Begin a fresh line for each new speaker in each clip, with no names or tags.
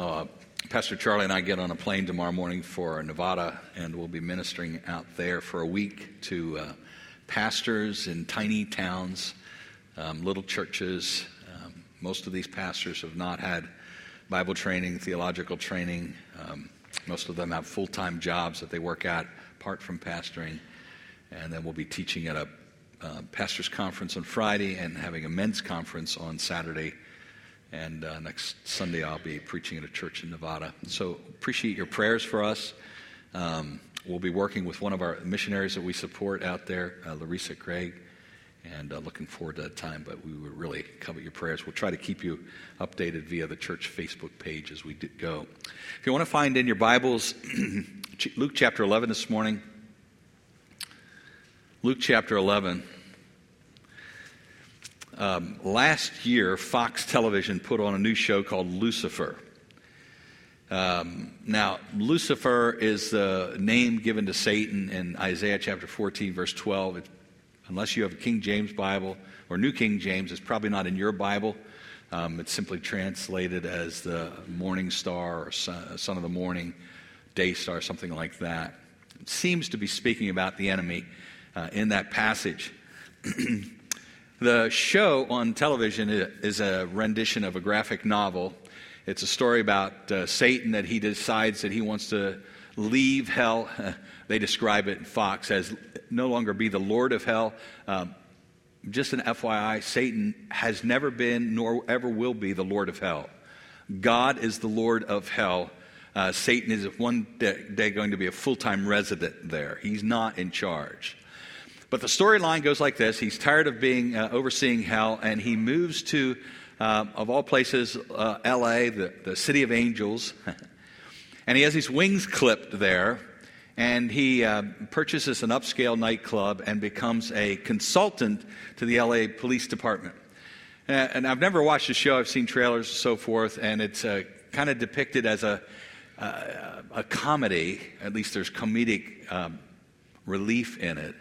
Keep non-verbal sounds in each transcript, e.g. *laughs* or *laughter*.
Uh, Pastor Charlie and I get on a plane tomorrow morning for Nevada, and we'll be ministering out there for a week to uh, pastors in tiny towns, um, little churches. Um, most of these pastors have not had Bible training, theological training. Um, most of them have full time jobs that they work at apart from pastoring. And then we'll be teaching at a uh, pastor's conference on Friday and having a men's conference on Saturday and uh, next Sunday, I'll be preaching at a church in Nevada. So appreciate your prayers for us. Um, we'll be working with one of our missionaries that we support out there, uh, Larissa Craig, and uh, looking forward to that time. But we would really covet your prayers. We'll try to keep you updated via the church Facebook page as we go. If you want to find in your Bibles, *clears throat* Luke chapter 11 this morning. Luke chapter 11. Um, last year, Fox Television put on a new show called Lucifer. Um, now, Lucifer is the name given to Satan in Isaiah chapter 14, verse 12. It, unless you have a King James Bible or New King James, it's probably not in your Bible. Um, it's simply translated as the morning star or son, son of the morning, day star, something like that. It seems to be speaking about the enemy uh, in that passage. *clears throat* The show on television is a rendition of a graphic novel. It's a story about uh, Satan that he decides that he wants to leave hell. *laughs* they describe it in Fox as no longer be the Lord of hell. Um, just an FYI, Satan has never been nor ever will be the Lord of hell. God is the Lord of hell. Uh, Satan is one day, going to be a full time resident there. He's not in charge. But the storyline goes like this He's tired of being uh, overseeing hell, and he moves to, uh, of all places, uh, LA, the, the city of angels. *laughs* and he has his wings clipped there. And he uh, purchases an upscale nightclub and becomes a consultant to the LA Police Department. And I've never watched the show, I've seen trailers and so forth, and it's uh, kind of depicted as a, uh, a comedy. At least there's comedic um, relief in it.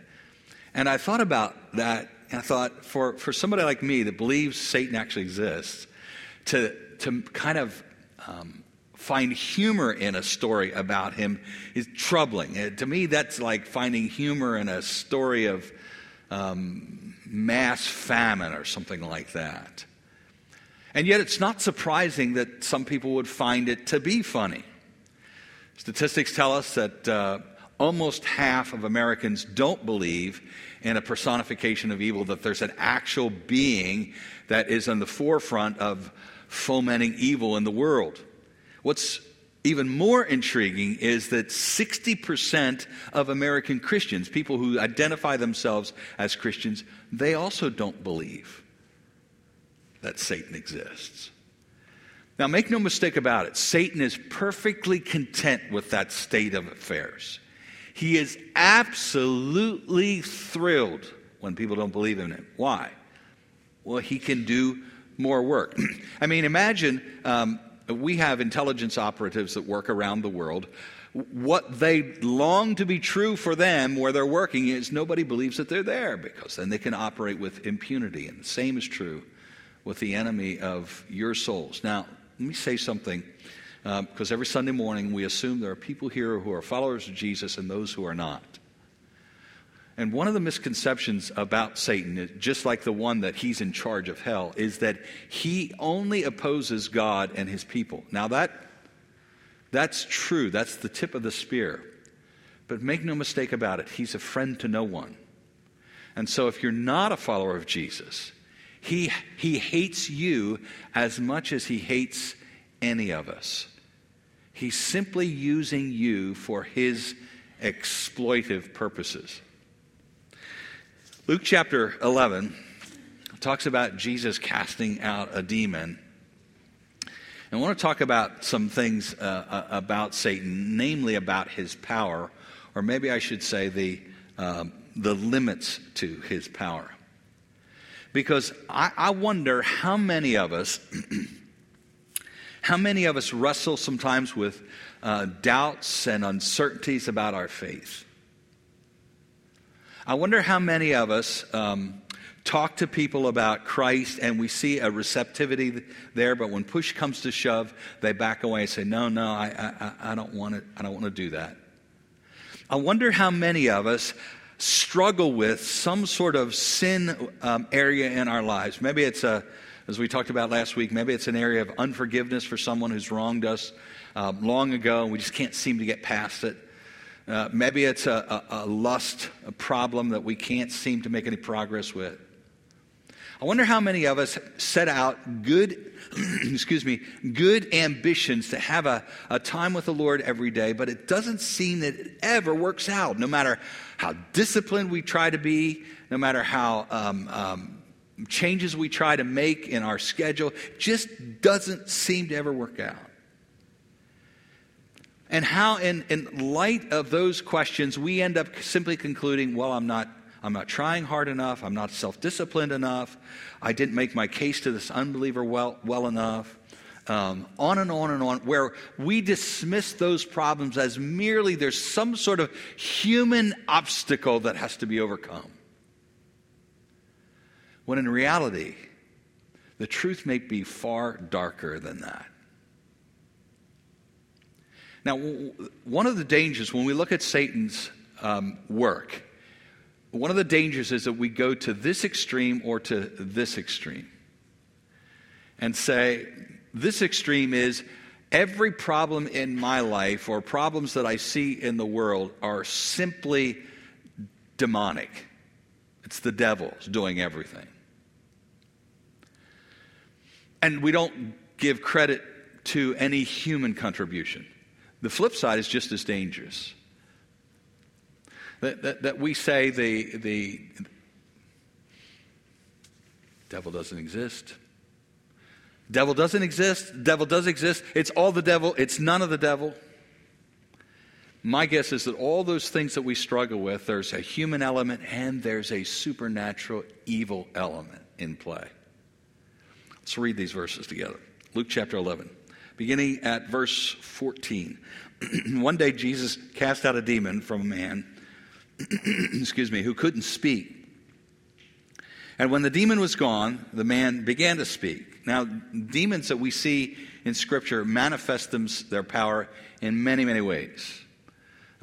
And I thought about that, and I thought for, for somebody like me that believes Satan actually exists, to, to kind of um, find humor in a story about him is troubling. Uh, to me, that's like finding humor in a story of um, mass famine or something like that. And yet, it's not surprising that some people would find it to be funny. Statistics tell us that uh, almost half of Americans don't believe in a personification of evil, that there's an actual being that is on the forefront of fomenting evil in the world. What's even more intriguing is that 60% of American Christians, people who identify themselves as Christians, they also don't believe that Satan exists. Now, make no mistake about it, Satan is perfectly content with that state of affairs. He is absolutely thrilled when people don't believe in him. Why? Well, he can do more work. *clears throat* I mean, imagine um, we have intelligence operatives that work around the world. What they long to be true for them where they're working is nobody believes that they're there because then they can operate with impunity. And the same is true with the enemy of your souls. Now, let me say something because um, every Sunday morning we assume there are people here who are followers of Jesus and those who are not. And one of the misconceptions about Satan, just like the one that he's in charge of hell, is that he only opposes God and his people. Now, that, that's true. That's the tip of the spear. But make no mistake about it, he's a friend to no one. And so, if you're not a follower of Jesus, he, he hates you as much as he hates any of us. He's simply using you for his exploitive purposes. Luke chapter 11 talks about Jesus casting out a demon. And I want to talk about some things uh, uh, about Satan, namely about his power, or maybe I should say the, um, the limits to his power. Because I, I wonder how many of us *clears throat* How many of us wrestle sometimes with uh, doubts and uncertainties about our faith? I wonder how many of us um, talk to people about Christ and we see a receptivity there, but when push comes to shove, they back away and say, No, no, I, I, I don't want to, I don't want to do that. I wonder how many of us struggle with some sort of sin um, area in our lives. Maybe it's a, as we talked about last week, maybe it's an area of unforgiveness for someone who's wronged us um, long ago and we just can't seem to get past it. Uh, maybe it's a, a, a lust a problem that we can't seem to make any progress with. I wonder how many of us set out good, *clears throat* excuse me, good ambitions to have a, a time with the Lord every day, but it doesn't seem that it ever works out, no matter how disciplined we try to be, no matter how um, um, changes we try to make in our schedule, just doesn't seem to ever work out. And how, in, in light of those questions, we end up simply concluding, well, I'm not I'm not trying hard enough. I'm not self disciplined enough. I didn't make my case to this unbeliever well, well enough. Um, on and on and on, where we dismiss those problems as merely there's some sort of human obstacle that has to be overcome. When in reality, the truth may be far darker than that. Now, one of the dangers when we look at Satan's um, work one of the dangers is that we go to this extreme or to this extreme and say, this extreme is every problem in my life or problems that I see in the world are simply demonic. It's the devil's doing everything. And we don't give credit to any human contribution. The flip side is just as dangerous that, that, that we say the, the devil doesn't exist. Devil doesn't exist. Devil does exist. It's all the devil. It's none of the devil. My guess is that all those things that we struggle with, there's a human element and there's a supernatural evil element in play. Let's read these verses together. Luke chapter 11, beginning at verse 14. *clears throat* One day Jesus cast out a demon from a man *clears throat* excuse me, who couldn't speak. And when the demon was gone, the man began to speak. Now, demons that we see in Scripture manifest them, their power in many, many ways.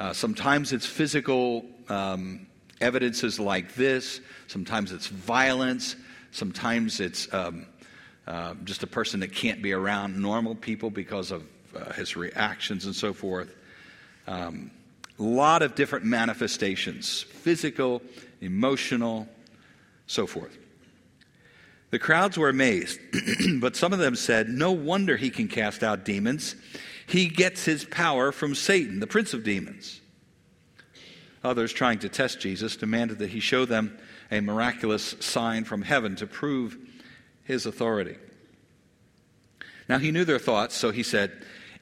Uh, sometimes it's physical um, evidences like this, sometimes it's violence, sometimes it's um, uh, just a person that can't be around normal people because of uh, his reactions and so forth. Um, a lot of different manifestations physical, emotional, so forth. The crowds were amazed, *clears throat* but some of them said, No wonder he can cast out demons. He gets his power from Satan, the prince of demons. Others, trying to test Jesus, demanded that he show them a miraculous sign from heaven to prove his authority. Now he knew their thoughts, so he said,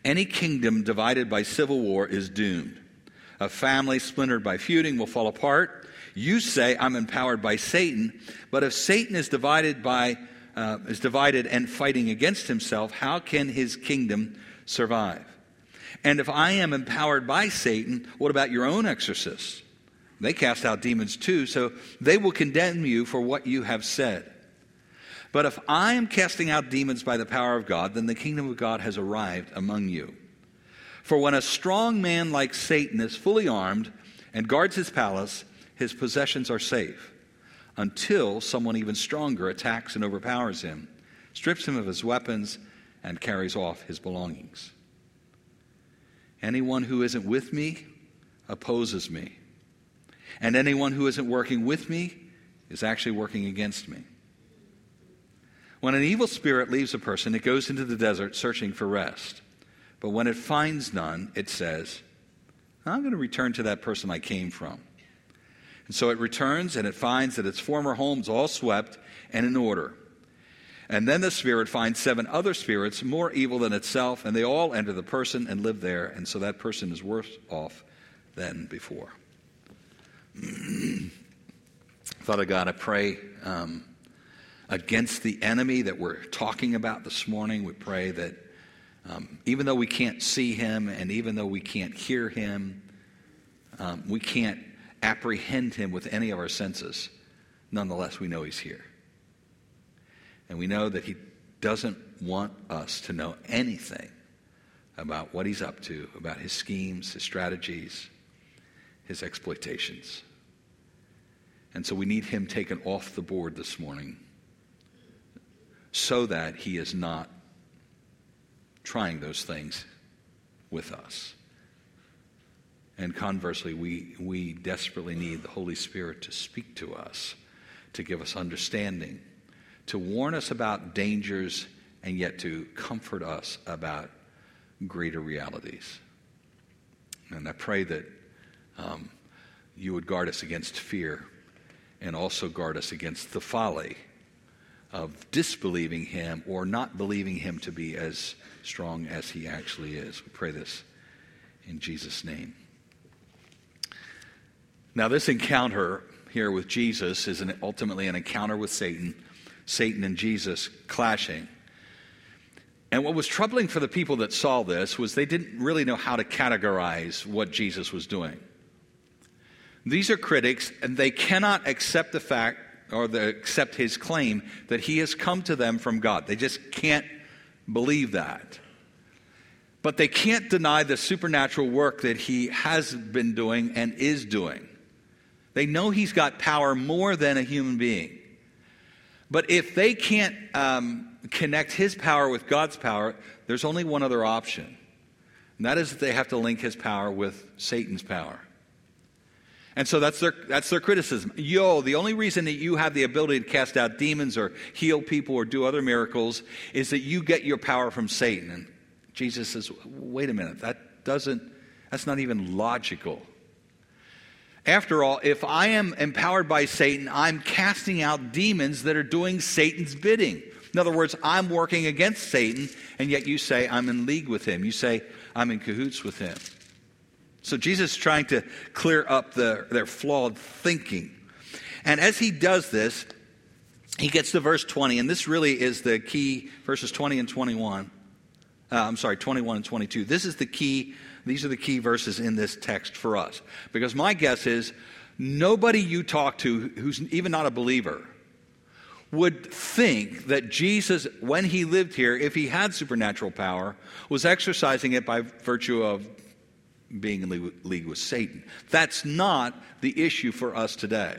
Any kingdom divided by civil war is doomed. A family splintered by feuding will fall apart. You say, I'm empowered by Satan. But if Satan is divided by uh, is divided and fighting against himself, how can his kingdom survive? And if I am empowered by Satan, what about your own exorcists? They cast out demons too, so they will condemn you for what you have said. But if I am casting out demons by the power of God, then the kingdom of God has arrived among you. For when a strong man like Satan is fully armed and guards his palace, his possessions are safe until someone even stronger attacks and overpowers him, strips him of his weapons, and carries off his belongings. Anyone who isn't with me opposes me, and anyone who isn't working with me is actually working against me. When an evil spirit leaves a person, it goes into the desert searching for rest. But when it finds none, it says, I'm going to return to that person I came from. And so it returns and it finds that its former home's all swept and in order. And then the spirit finds seven other spirits more evil than itself, and they all enter the person and live there. And so that person is worse off than before. *clears throat* Father God, I pray um, against the enemy that we're talking about this morning. We pray that um, even though we can't see him and even though we can't hear him, um, we can't apprehend him with any of our senses. nonetheless, we know He's here. And we know that He doesn't want us to know anything about what He's up to, about His schemes, His strategies, His exploitations. And so we need Him taken off the board this morning so that He is not trying those things with us. And conversely, we, we desperately need the Holy Spirit to speak to us, to give us understanding, to warn us about dangers, and yet to comfort us about greater realities. And I pray that um, you would guard us against fear and also guard us against the folly of disbelieving him or not believing him to be as strong as he actually is. We pray this in Jesus' name. Now, this encounter here with Jesus is an, ultimately an encounter with Satan, Satan and Jesus clashing. And what was troubling for the people that saw this was they didn't really know how to categorize what Jesus was doing. These are critics, and they cannot accept the fact or accept his claim that he has come to them from God. They just can't believe that. But they can't deny the supernatural work that he has been doing and is doing. They know he's got power more than a human being. But if they can't um, connect his power with God's power, there's only one other option. And that is that they have to link his power with Satan's power. And so that's their, that's their criticism. Yo, the only reason that you have the ability to cast out demons or heal people or do other miracles is that you get your power from Satan. And Jesus says, wait a minute, that doesn't, that's not even logical. After all, if I am empowered by Satan, I'm casting out demons that are doing Satan's bidding. In other words, I'm working against Satan, and yet you say I'm in league with him. You say I'm in cahoots with him. So Jesus is trying to clear up the, their flawed thinking. And as he does this, he gets to verse 20, and this really is the key verses 20 and 21. Uh, I'm sorry, 21 and 22. This is the key these are the key verses in this text for us. Because my guess is nobody you talk to who's even not a believer would think that Jesus, when he lived here, if he had supernatural power, was exercising it by virtue of being in league with Satan. That's not the issue for us today.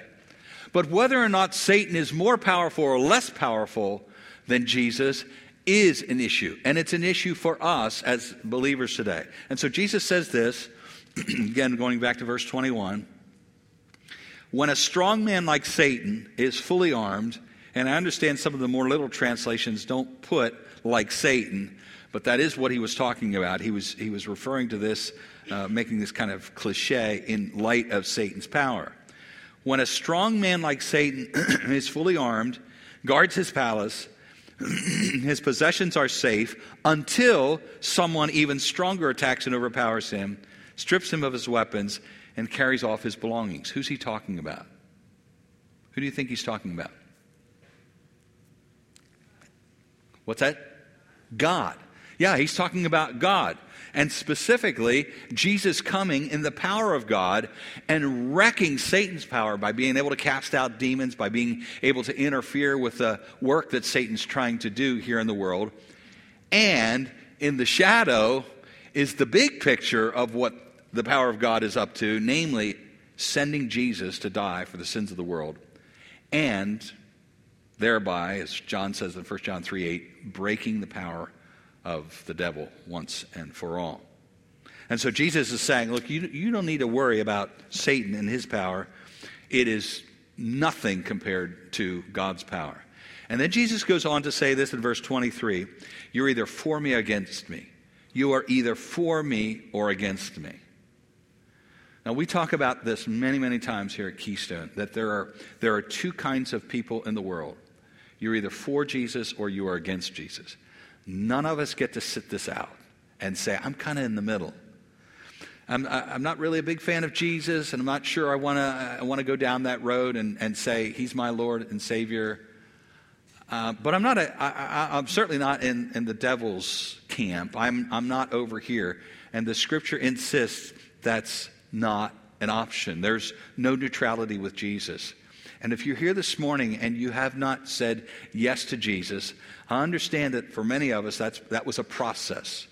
But whether or not Satan is more powerful or less powerful than Jesus is an issue, and it's an issue for us as believers today. And so Jesus says this, *clears throat* again, going back to verse 21 When a strong man like Satan is fully armed, and I understand some of the more literal translations don't put like Satan, but that is what he was talking about. He was, he was referring to this, uh, making this kind of cliche in light of Satan's power. When a strong man like Satan *clears throat* is fully armed, guards his palace, *clears throat* his possessions are safe until someone even stronger attacks and overpowers him, strips him of his weapons, and carries off his belongings. Who's he talking about? Who do you think he's talking about? What's that? God. Yeah, he's talking about God and specifically Jesus coming in the power of God and wrecking Satan's power by being able to cast out demons, by being able to interfere with the work that Satan's trying to do here in the world. And in the shadow is the big picture of what the power of God is up to, namely sending Jesus to die for the sins of the world. And thereby, as John says in 1 John 3 8, breaking the power of the devil once and for all. And so Jesus is saying, look, you, you don't need to worry about Satan and his power. It is nothing compared to God's power. And then Jesus goes on to say this in verse 23 You're either for me or against me. You are either for me or against me. Now, we talk about this many, many times here at Keystone that there are, there are two kinds of people in the world. You're either for Jesus or you are against Jesus. None of us get to sit this out and say, I'm kind of in the middle. I'm, I'm not really a big fan of Jesus, and I'm not sure I want to I wanna go down that road and, and say, He's my Lord and Savior. Uh, but I'm not a, I, I'm certainly not in, in the devil's camp. I'm, I'm not over here. And the scripture insists that's not an option. There's no neutrality with Jesus. And if you're here this morning and you have not said yes to Jesus, I understand that for many of us that's, that was a process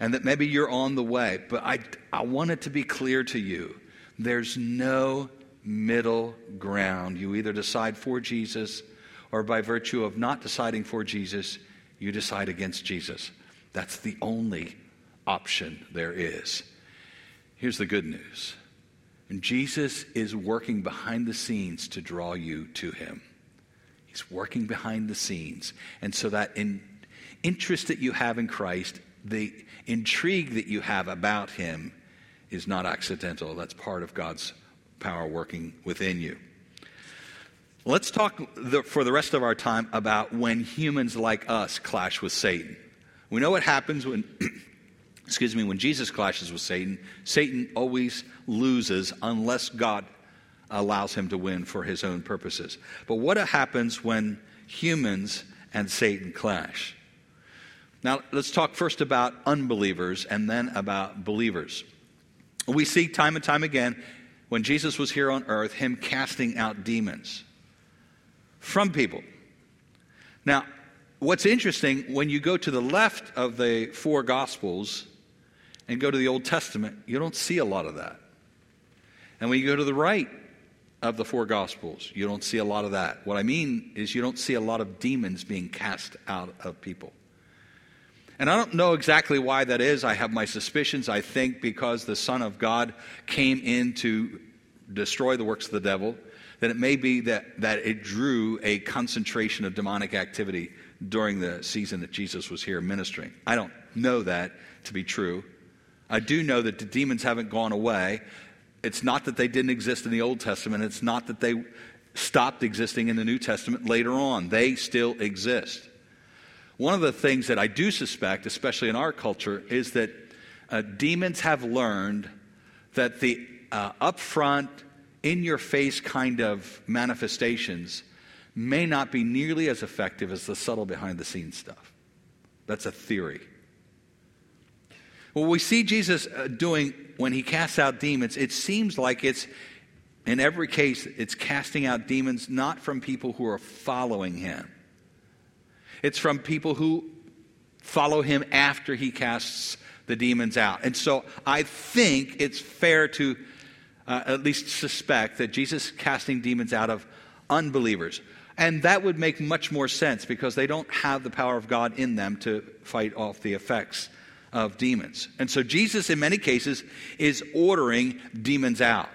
and that maybe you're on the way. But I, I want it to be clear to you there's no middle ground. You either decide for Jesus or by virtue of not deciding for Jesus, you decide against Jesus. That's the only option there is. Here's the good news and Jesus is working behind the scenes to draw you to him. He's working behind the scenes. And so that in, interest that you have in Christ, the intrigue that you have about him, is not accidental. That's part of God's power working within you. Let's talk the, for the rest of our time about when humans like us clash with Satan. We know what happens when *clears throat* excuse me, when Jesus clashes with Satan, Satan always loses unless God allows him to win for his own purposes. But what happens when humans and Satan clash? Now, let's talk first about unbelievers and then about believers. We see time and time again when Jesus was here on earth, him casting out demons from people. Now, what's interesting, when you go to the left of the four Gospels, and go to the Old Testament, you don't see a lot of that. And when you go to the right of the four Gospels, you don't see a lot of that. What I mean is, you don't see a lot of demons being cast out of people. And I don't know exactly why that is. I have my suspicions. I think because the Son of God came in to destroy the works of the devil, that it may be that, that it drew a concentration of demonic activity during the season that Jesus was here ministering. I don't know that to be true. I do know that the demons haven't gone away. It's not that they didn't exist in the Old Testament, it's not that they stopped existing in the New Testament later on. They still exist. One of the things that I do suspect, especially in our culture, is that uh, demons have learned that the uh, upfront, in your face kind of manifestations may not be nearly as effective as the subtle behind the scenes stuff. That's a theory. What we see Jesus uh, doing when he casts out demons, it seems like it's, in every case, it's casting out demons not from people who are following him. It's from people who follow him after he casts the demons out. And so I think it's fair to uh, at least suspect that Jesus casting demons out of unbelievers. And that would make much more sense because they don't have the power of God in them to fight off the effects of demons. And so Jesus, in many cases, is ordering demons out.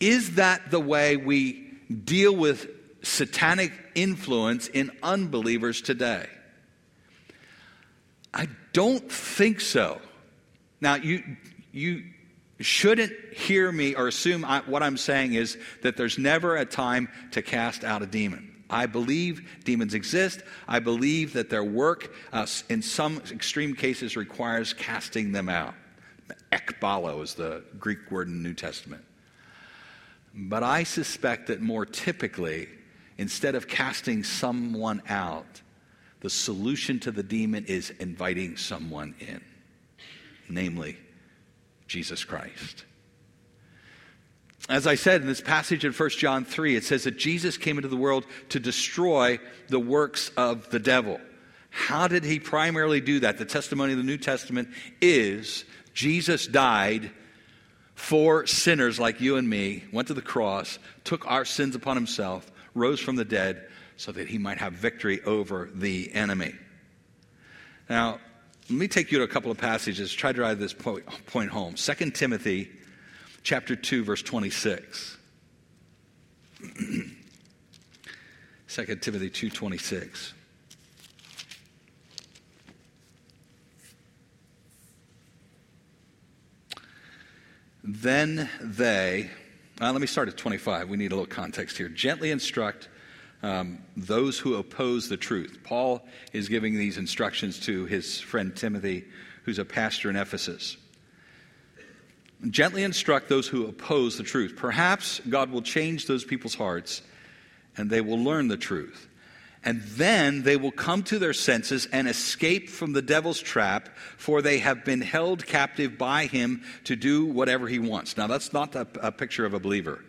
Is that the way we deal with satanic influence in unbelievers today? I don't think so. Now, you, you shouldn't hear me or assume I, what I'm saying is that there's never a time to cast out a demon. I believe demons exist. I believe that their work, uh, in some extreme cases, requires casting them out. Ekbalo is the Greek word in the New Testament. But I suspect that more typically, instead of casting someone out, the solution to the demon is inviting someone in, namely Jesus Christ. As I said in this passage in 1 John 3, it says that Jesus came into the world to destroy the works of the devil. How did he primarily do that? The testimony of the New Testament is Jesus died for sinners like you and me, went to the cross, took our sins upon himself, rose from the dead, so that he might have victory over the enemy. Now, let me take you to a couple of passages, try to drive this point home. 2 Timothy chapter 2, verse 26. *clears throat* 2 Timothy 2.26. Then they, uh, let me start at 25. We need a little context here. Gently instruct um, those who oppose the truth. Paul is giving these instructions to his friend Timothy, who's a pastor in Ephesus. Gently instruct those who oppose the truth. Perhaps God will change those people's hearts and they will learn the truth. And then they will come to their senses and escape from the devil's trap, for they have been held captive by him to do whatever he wants. Now, that's not a, a picture of a believer.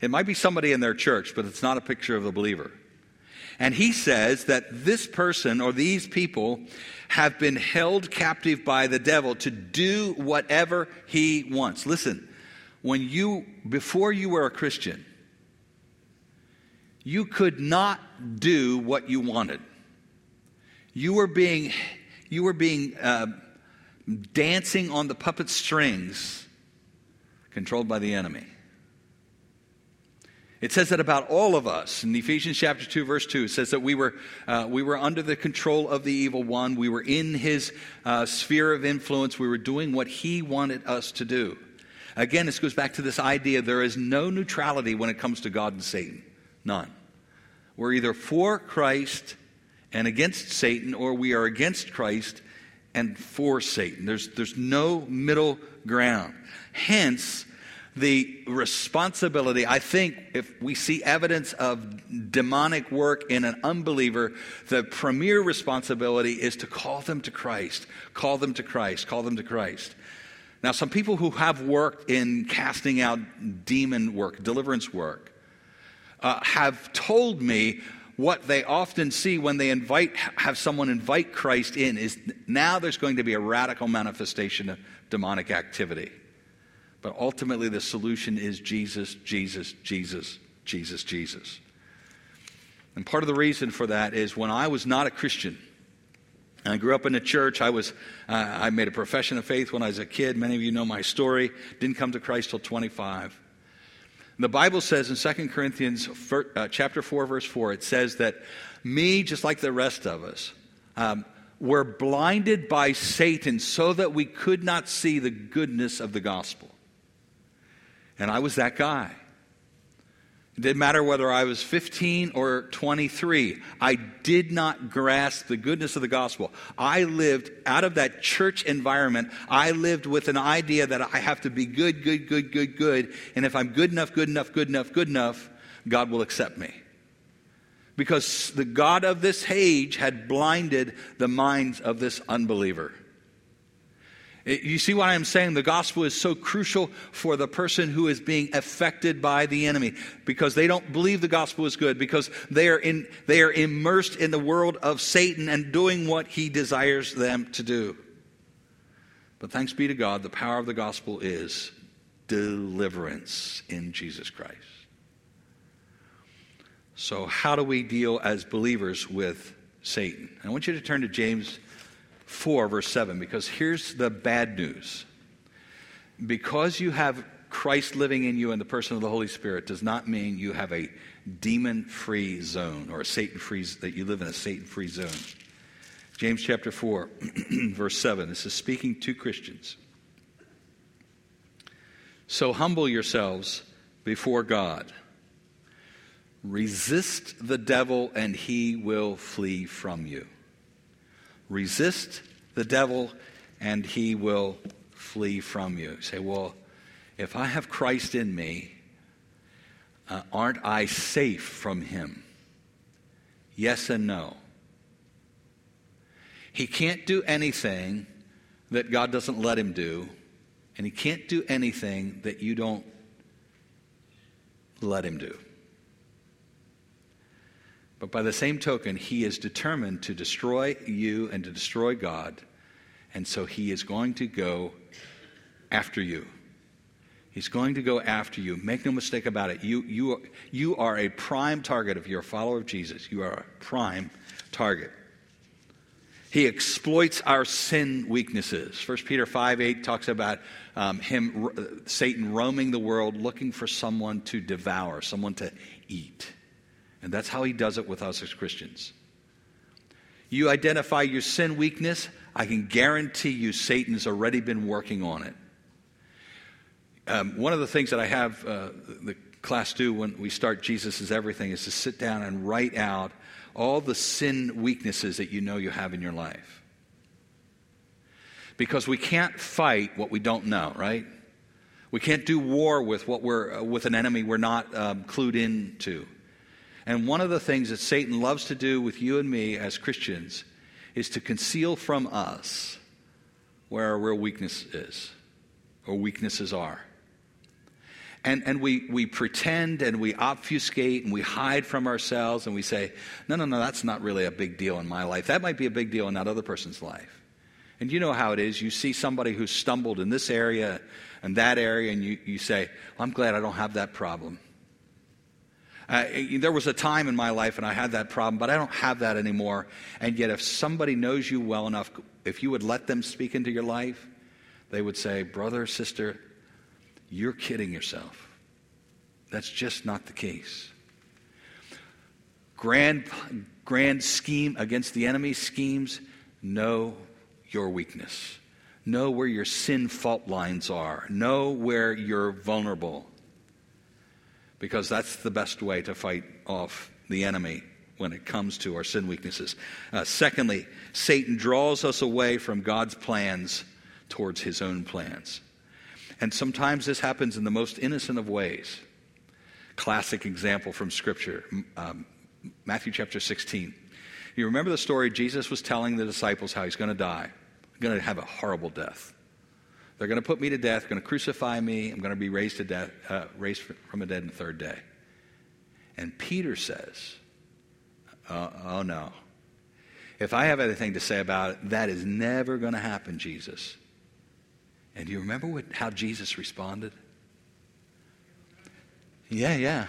It might be somebody in their church, but it's not a picture of a believer. And he says that this person or these people have been held captive by the devil to do whatever he wants. Listen, when you, before you were a Christian, you could not do what you wanted. You were being, you were being uh, dancing on the puppet strings controlled by the enemy. It says that about all of us. In Ephesians chapter 2, verse 2, it says that we were, uh, we were under the control of the evil one. We were in his uh, sphere of influence. We were doing what he wanted us to do. Again, this goes back to this idea there is no neutrality when it comes to God and Satan. None. We're either for Christ and against Satan, or we are against Christ and for Satan. There's, there's no middle ground. Hence, the responsibility, I think, if we see evidence of demonic work in an unbeliever, the premier responsibility is to call them to Christ. Call them to Christ. Call them to Christ. Now, some people who have worked in casting out demon work, deliverance work, uh, have told me what they often see when they invite have someone invite Christ in is now there's going to be a radical manifestation of demonic activity. But ultimately, the solution is Jesus, Jesus, Jesus, Jesus, Jesus. And part of the reason for that is when I was not a Christian, I grew up in a church. I was, uh, I made a profession of faith when I was a kid. Many of you know my story. Didn't come to Christ till 25. The Bible says in 2 Corinthians uh, chapter 4, verse 4, it says that me, just like the rest of us, um, were blinded by Satan so that we could not see the goodness of the gospel. And I was that guy. It didn't matter whether I was 15 or 23. I did not grasp the goodness of the gospel. I lived out of that church environment. I lived with an idea that I have to be good, good, good, good, good. And if I'm good enough, good enough, good enough, good enough, God will accept me. Because the God of this age had blinded the minds of this unbeliever. You see what I'm saying? The gospel is so crucial for the person who is being affected by the enemy because they don't believe the gospel is good, because they are, in, they are immersed in the world of Satan and doing what he desires them to do. But thanks be to God, the power of the gospel is deliverance in Jesus Christ. So, how do we deal as believers with Satan? I want you to turn to James 4, verse 7, because here's the bad news. Because you have Christ living in you and the person of the Holy Spirit does not mean you have a demon free zone or a Satan free, that you live in a Satan free zone. James chapter 4, *clears throat* verse 7, this is speaking to Christians. So humble yourselves before God. Resist the devil, and he will flee from you. Resist the devil, and he will flee from you. you say, well, if I have Christ in me, uh, aren't I safe from him? Yes and no. He can't do anything that God doesn't let him do, and he can't do anything that you don't let him do. But by the same token, he is determined to destroy you and to destroy God. And so he is going to go after you. He's going to go after you. Make no mistake about it. You, you, are, you are a prime target if you're a follower of Jesus. You are a prime target. He exploits our sin weaknesses. 1 Peter 5 8 talks about um, him, Satan roaming the world looking for someone to devour, someone to eat. And that's how he does it with us as Christians. You identify your sin weakness, I can guarantee you Satan's already been working on it. Um, one of the things that I have uh, the class do when we start Jesus is Everything is to sit down and write out all the sin weaknesses that you know you have in your life. Because we can't fight what we don't know, right? We can't do war with what we're uh, with an enemy we're not um, clued into. And one of the things that Satan loves to do with you and me as Christians is to conceal from us where our real weakness is, or weaknesses are. And, and we, we pretend and we obfuscate and we hide from ourselves and we say, no, no, no, that's not really a big deal in my life. That might be a big deal in that other person's life. And you know how it is. You see somebody who's stumbled in this area and that area, and you, you say, well, I'm glad I don't have that problem. Uh, there was a time in my life and I had that problem, but I don't have that anymore. And yet, if somebody knows you well enough, if you would let them speak into your life, they would say, Brother, sister, you're kidding yourself. That's just not the case. Grand, grand scheme against the enemy schemes, know your weakness. Know where your sin fault lines are. Know where you're vulnerable. Because that's the best way to fight off the enemy when it comes to our sin weaknesses. Uh, secondly, Satan draws us away from God's plans towards his own plans. And sometimes this happens in the most innocent of ways. Classic example from Scripture um, Matthew chapter 16. You remember the story Jesus was telling the disciples how he's going to die, going to have a horrible death. They're going to put me to death, going to crucify me, I'm going to be raised, to death, uh, raised from the dead in the third day. And Peter says, uh, Oh no. If I have anything to say about it, that is never going to happen, Jesus. And do you remember what, how Jesus responded? Yeah, yeah.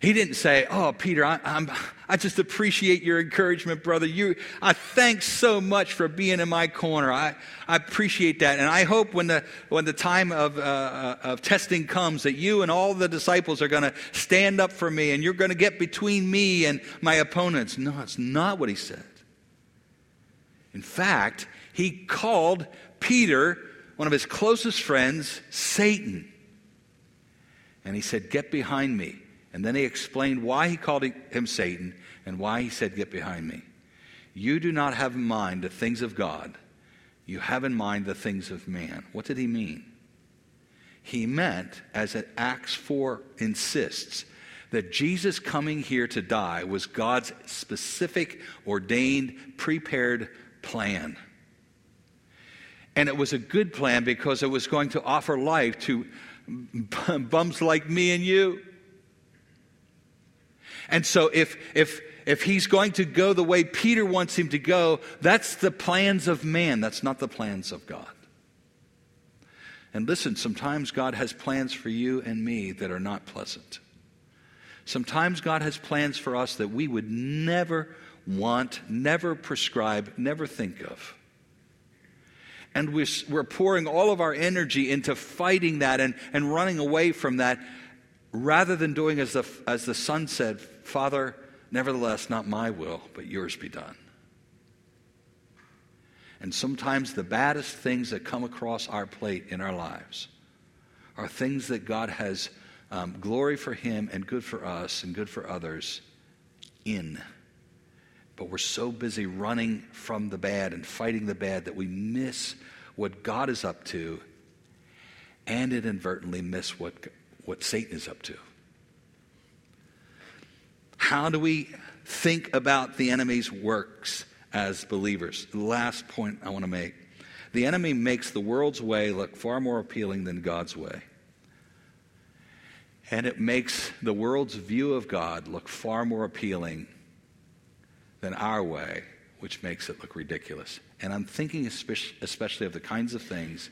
He didn't say, Oh, Peter, I, I'm, I just appreciate your encouragement, brother. You, I thanks so much for being in my corner. I, I appreciate that. And I hope when the, when the time of, uh, uh of testing comes that you and all the disciples are going to stand up for me and you're going to get between me and my opponents. No, it's not what he said. In fact, he called Peter, one of his closest friends, Satan. And he said, Get behind me. And then he explained why he called him Satan and why he said, Get behind me. You do not have in mind the things of God, you have in mind the things of man. What did he mean? He meant, as Acts 4 insists, that Jesus coming here to die was God's specific, ordained, prepared plan. And it was a good plan because it was going to offer life to *laughs* bums like me and you. And so if, if, if he's going to go the way Peter wants him to go, that's the plans of man. That's not the plans of God. And listen, sometimes God has plans for you and me that are not pleasant. Sometimes God has plans for us that we would never want, never prescribe, never think of and we're, pouring all of our energy into fighting that and, and running away from that rather than doing as the, as the son said, Father, nevertheless, not my will, but yours be done. And sometimes the baddest things that come across our plate in our lives are things that God has um, glory for Him and good for us and good for others in. But we're so busy running from the bad and fighting the bad that we miss what God is up to and inadvertently miss what, what Satan is up to. How do we think about the enemy's works as believers? The last point I want to make. The enemy makes the world's way look far more appealing than God's way. And it makes the world's view of God look far more appealing than our way, which makes it look ridiculous. And I'm thinking especially of the kinds of things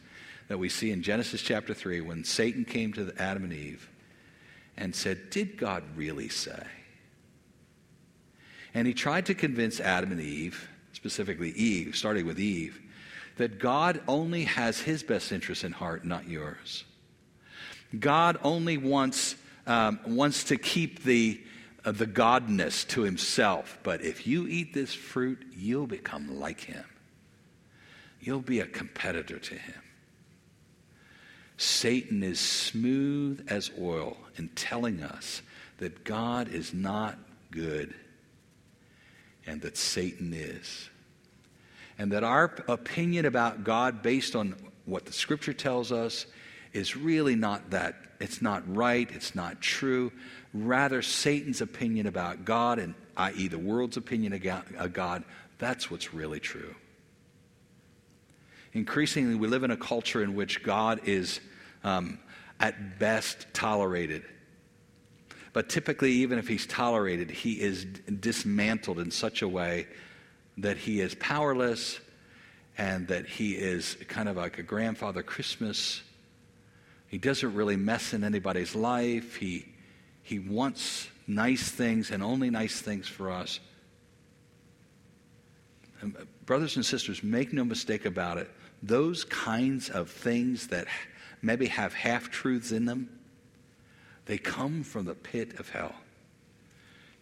that we see in Genesis chapter 3 when Satan came to Adam and Eve and said, Did God really say? And he tried to convince Adam and Eve, specifically Eve, starting with Eve, that God only has his best interest in heart, not yours. God only wants, um, wants to keep the of the godness to himself. But if you eat this fruit, you'll become like him. You'll be a competitor to him. Satan is smooth as oil in telling us that God is not good and that Satan is. And that our opinion about God, based on what the scripture tells us, is really not that. It's not right. It's not true. Rather, Satan's opinion about God, and i.e., the world's opinion of God, that's what's really true. Increasingly, we live in a culture in which God is um, at best tolerated. But typically, even if he's tolerated, he is dismantled in such a way that he is powerless and that he is kind of like a grandfather Christmas. He doesn't really mess in anybody's life. He, he wants nice things and only nice things for us. And uh, brothers and sisters, make no mistake about it. Those kinds of things that maybe have half truths in them, they come from the pit of hell.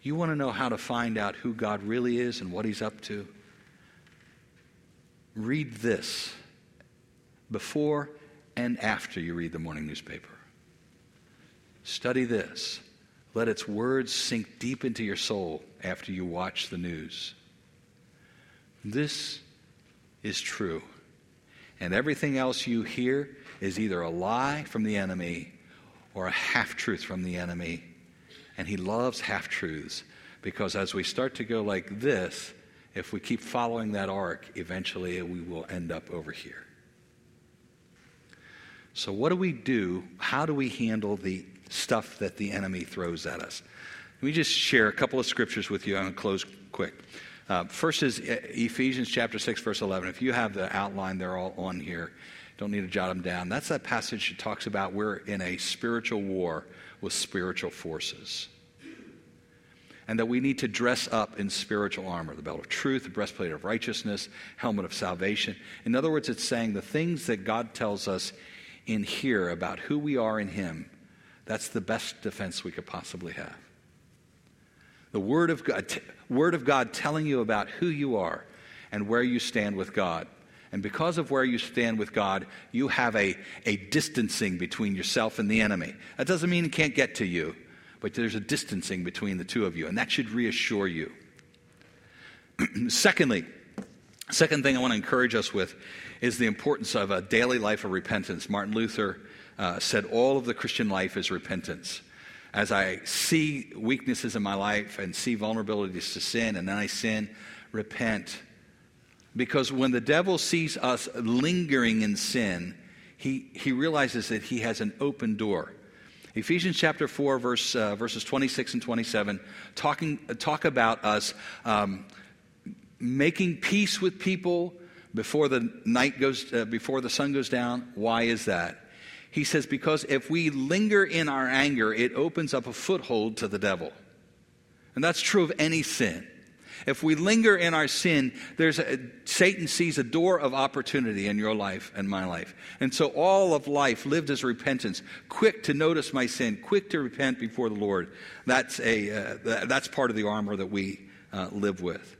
You want to know how to find out who God really is and what He's up to? Read this before and after you read the morning newspaper. Study this. Let its words sink deep into your soul after you watch the news. This is true. And everything else you hear is either a lie from the enemy or a half truth from the enemy. And he loves half truths because as we start to go like this, if we keep following that arc, eventually we will end up over here. So, what do we do? How do we handle the stuff that the enemy throws at us? Let me just share a couple of scriptures with you. I'm going to close quick. Uh, first is Ephesians chapter 6, verse 11. If you have the outline, they're all on here. Don't need to jot them down. That's that passage that talks about we're in a spiritual war with spiritual forces and that we need to dress up in spiritual armor the belt of truth, the breastplate of righteousness, helmet of salvation. In other words, it's saying the things that God tells us in here about who we are in Him, that's the best defense we could possibly have. The Word of God, t- Word of God telling you about who you are and where you stand with God. And because of where you stand with God, you have a, a distancing between yourself and the enemy. That doesn't mean he can't get to you but there's a distancing between the two of you, and that should reassure you. *clears throat* Secondly, second thing I want to encourage us with is the importance of a daily life of repentance. Martin Luther uh, said, All of the Christian life is repentance. As I see weaknesses in my life and see vulnerabilities to sin, and then I sin, repent. Because when the devil sees us lingering in sin, he, he realizes that he has an open door. Ephesians chapter 4, verse, uh, verses 26 and 27, talking, talk about us um, making peace with people before the night goes, uh, before the sun goes down. Why is that? He says, because if we linger in our anger, it opens up a foothold to the devil. And that's true of any sin. If we linger in our sin, there's a, Satan sees a door of opportunity in your life and my life. And so all of life lived as repentance, quick to notice my sin, quick to repent before the Lord. That's, a, uh, that's part of the armor that we uh, live with.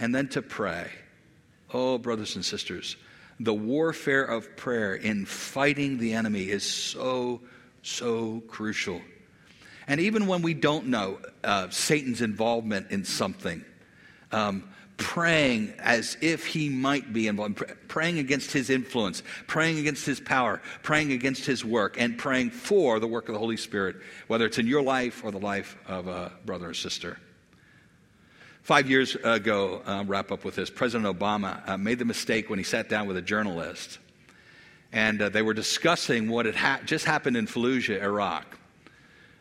And then to pray. Oh, brothers and sisters, the warfare of prayer in fighting the enemy is so, so crucial. And even when we don't know uh, Satan's involvement in something, um, praying as if he might be involved, praying against his influence, praying against his power, praying against his work, and praying for the work of the Holy Spirit, whether it's in your life or the life of a brother or sister. Five years ago, wrap up with this, President Obama uh, made the mistake when he sat down with a journalist, and uh, they were discussing what had ha- just happened in Fallujah, Iraq.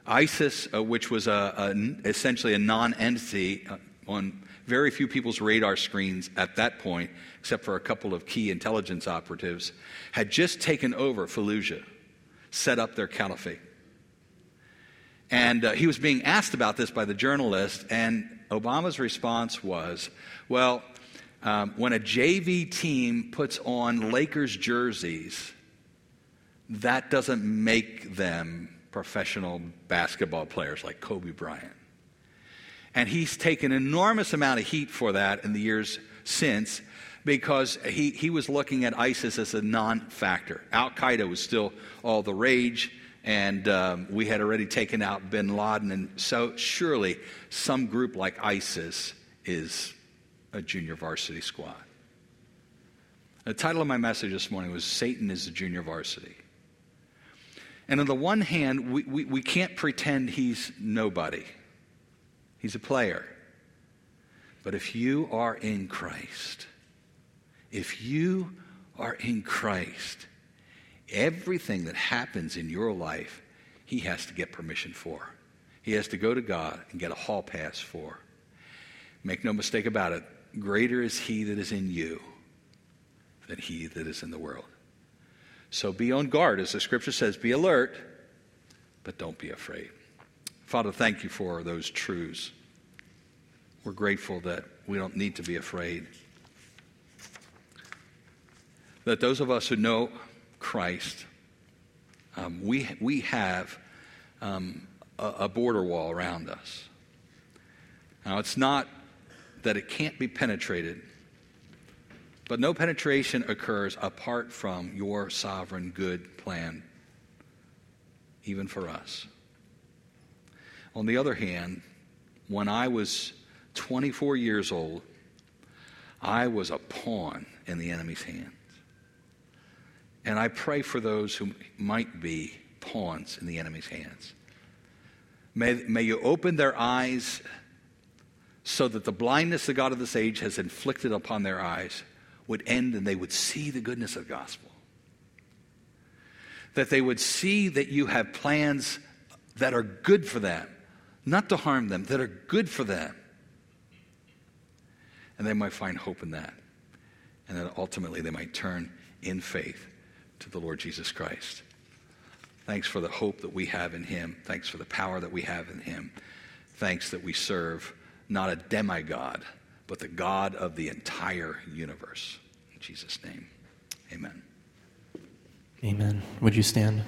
ISIS, uh, which was a, a, essentially a non entity uh, on very few people's radar screens at that point, except for a couple of key intelligence operatives, had just taken over Fallujah, set up their caliphate. And uh, he was being asked about this by the journalist, and Obama's response was, Well, um, when a JV team puts on Lakers jerseys, that doesn't make them professional basketball players like Kobe Bryant. And he's taken enormous amount of heat for that in the years since because he, he was looking at ISIS as a non factor. Al Qaeda was still all the rage, and um, we had already taken out bin Laden. And so, surely, some group like ISIS is a junior varsity squad. The title of my message this morning was Satan is the junior varsity. And on the one hand, we, we, we can't pretend he's nobody. He's a player. But if you are in Christ, if you are in Christ, everything that happens in your life, he has to get permission for. He has to go to God and get a hall pass for. Make no mistake about it, greater is he that is in you than he that is in the world. So be on guard, as the scripture says, be alert, but don't be afraid. Father, thank you for those truths. We're grateful that we don't need to be afraid. That those of us who know Christ, um, we, we have um, a, a border wall around us. Now, it's not that it can't be penetrated, but no penetration occurs apart from your sovereign good plan, even for us. On the other hand, when I was 24 years old, I was a pawn in the enemy's hands. And I pray for those who might be pawns in the enemy's hands. May, may you open their eyes so that the blindness the God of this age has inflicted upon their eyes would end and they would see the goodness of the gospel. That they would see that you have plans that are good for them, not to harm them, that are good for them. And they might find hope in that. And then ultimately they might turn in faith to the Lord Jesus Christ. Thanks for the hope that we have in Him. Thanks for the power that we have in Him. Thanks that we serve not a demigod, but the God of the entire universe. In Jesus' name, amen.
Amen. Would you stand?